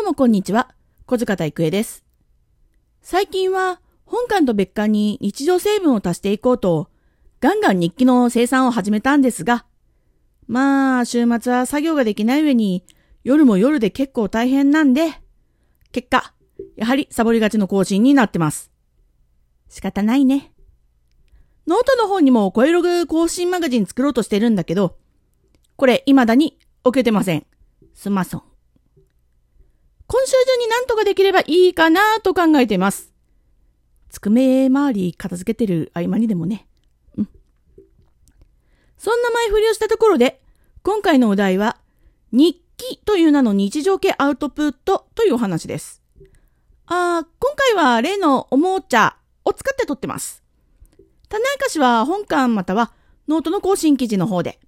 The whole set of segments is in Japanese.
どうもこんにちは。小塚田育恵です。最近は本館と別館に日常成分を足していこうと、ガンガン日記の生産を始めたんですが、まあ、週末は作業ができない上に、夜も夜で結構大変なんで、結果、やはりサボりがちの更新になってます。仕方ないね。ノートの方にも声ログ更新マガジン作ろうとしてるんだけど、これ未だに置けてません。すまそん。今週中になんとかできればいいかなと考えています。つくめ周り片付けてる合間にでもね。うん。そんな前振りをしたところで、今回のお題は、日記という名の日常系アウトプットというお話です。あー今回は例のおもちゃを使って撮ってます。種明かしは本館またはノートの更新記事の方で。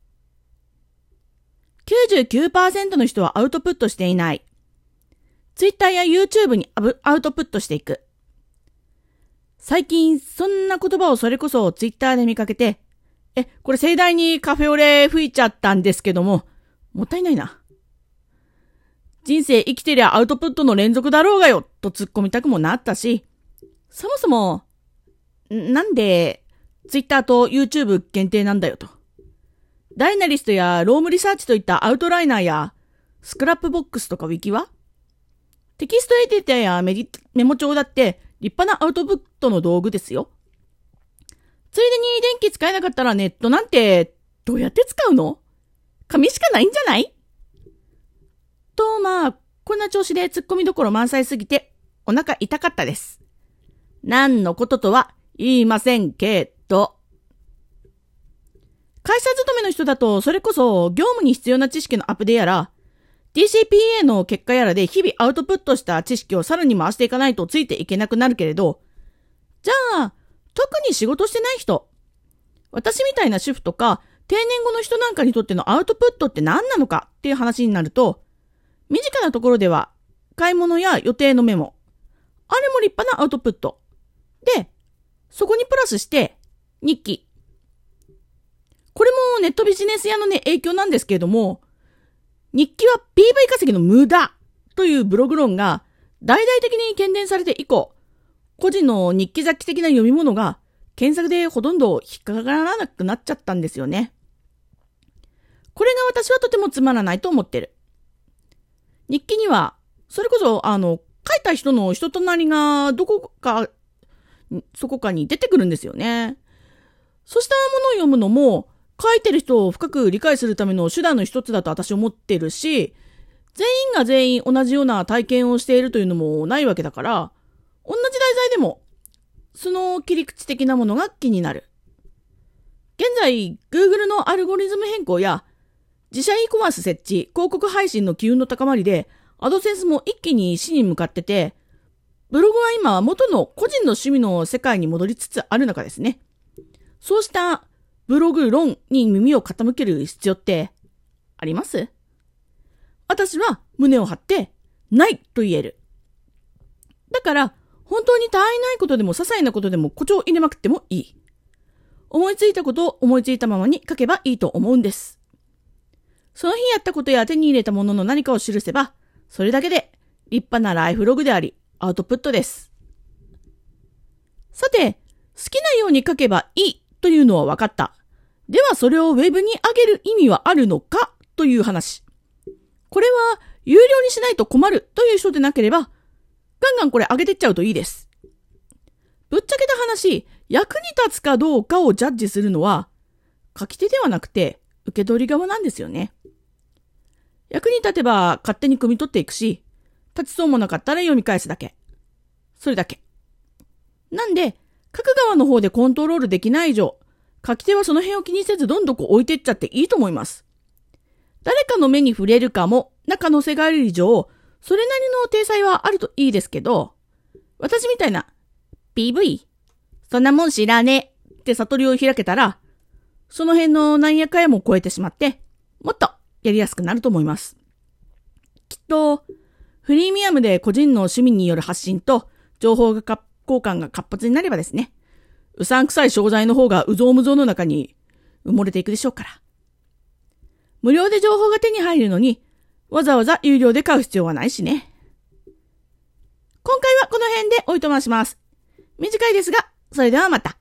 99%の人はアウトプットしていない。Twitter や YouTube にアウトプットしていく。最近、そんな言葉をそれこそ Twitter で見かけて、え、これ盛大にカフェオレ吹いちゃったんですけども、もったいないな。人生生きてりゃアウトプットの連続だろうがよ、と突っ込みたくもなったし、そもそも、なんで、Twitter と YouTube 限定なんだよと。 Dynalist や Roam Research といったアウトライナーや、 Scrapbox とかウィキはテキストエディターやメメモ帳だって立派なアウトプットの道具ですよ。ついでに電気使えなかったらネットなんてどうやって使うの？紙しかないんじゃない？と、まあ、こんな調子で突っ込みどころ満載すぎてお腹痛かったです。何のこととは言いませんけど。会社勤めの人だとそれこそ業務に必要な知識のアップデやら DCPA の結果やらで日々アウトプットした知識をさらに回していかないとついていけなくなるけれど、じゃあ、特に仕事してない人、私みたいな主婦とか定年後の人なんかにとってのアウトプットって何なのかっていう話になると、身近なところでは買い物や予定のメモ、あれも立派なアウトプット。で、そこにプラスして日記。これもネットビジネス屋のね、影響なんですけれども、日記は PV 稼ぎの無駄というブログ論が大々的に懸念されて以降、個人の日記雑記的な読み物が検索でほとんど引っかからなくなっちゃったんですよね。これが私はとてもつまらないと思ってる。日記には、それこそ、あの、書いた人の人となりがどこか、そこかに出てくるんですよね。そうしたものを読むのも、書いてる人を深く理解するための手段の一つだと私思ってるし、全員が全員同じような体験をしているというのもないわけだから、同じ題材でも、その切り口的なものが気になる。現在、Google のアルゴリズム変更や、自社 e コマース設置、広告配信の機運の高まりで、アドセンスも一気に死に向かってて、ブログは今元の個人の趣味の世界に戻りつつある中ですね。そうしたブログ論に耳を傾ける必要ってあります？私は胸を張ってないと言える。だから本当に他愛ないことでも些細なことでも誇張入れまくってもいい。思いついたことを思いついたままに書けばいいと思うんです。その日やったことや手に入れたものの何かを記せば、それだけで立派なライフログであり、アウトプットです。さて、好きなように書けばいいというのは分かった。ではそれをウェブに上げる意味はあるのかという話。これは有料にしないと困るという人でなければ、ガンガンこれ上げてっちゃうといいです。ぶっちゃけた話、役に立つかどうかをジャッジするのは、書き手ではなくて、受け取り側なんですよね。役に立てば勝手に汲み取っていくし、立ちそうもなかったら読み返すだけ。それだけ。なんで、書く側の方でコントロールできない以上、書き手はその辺を気にせずどんどんこう置いてっちゃっていいと思います。誰かの目に触れるかも、な可能性がある以上、それなりの体裁はあるといいですけど、私みたいな、PV? そんなもん知らねえって悟りを開けたら、その辺のなんやかやも超えてしまって、もっとやりやすくなると思います。きっと、フリーミアムで個人の趣味による発信と情報が交換が活発になればですね、うさんくさい商材の方がうぞうむぞうの中に埋もれていくでしょうから。無料で情報が手に入るのに、わざわざ有料で買う必要はないしね。今回はこの辺でおいとまします。短いですが、それではまた。